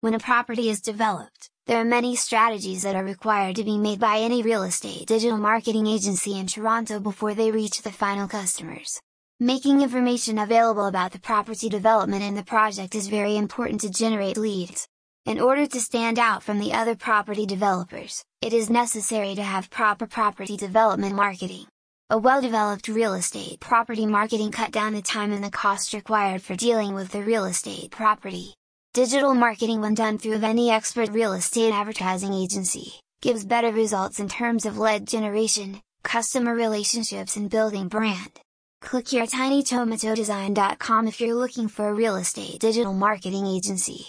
When a property is developed, there are many strategies that are required to be made by any real estate digital marketing agency in Toronto before they reach the final customers. Making information available about the property development and the project is very important to generate leads. In order to stand out from the other property developers, it is necessary to have proper property development marketing. A well-developed real estate property marketing cut down the time and the cost required for dealing with the real estate property. Digital marketing when done through any expert real estate advertising agency, gives better results in terms of lead generation, customer relationships and building brand. Click your tinytomatodesign.com if you're looking for a real estate digital marketing agency.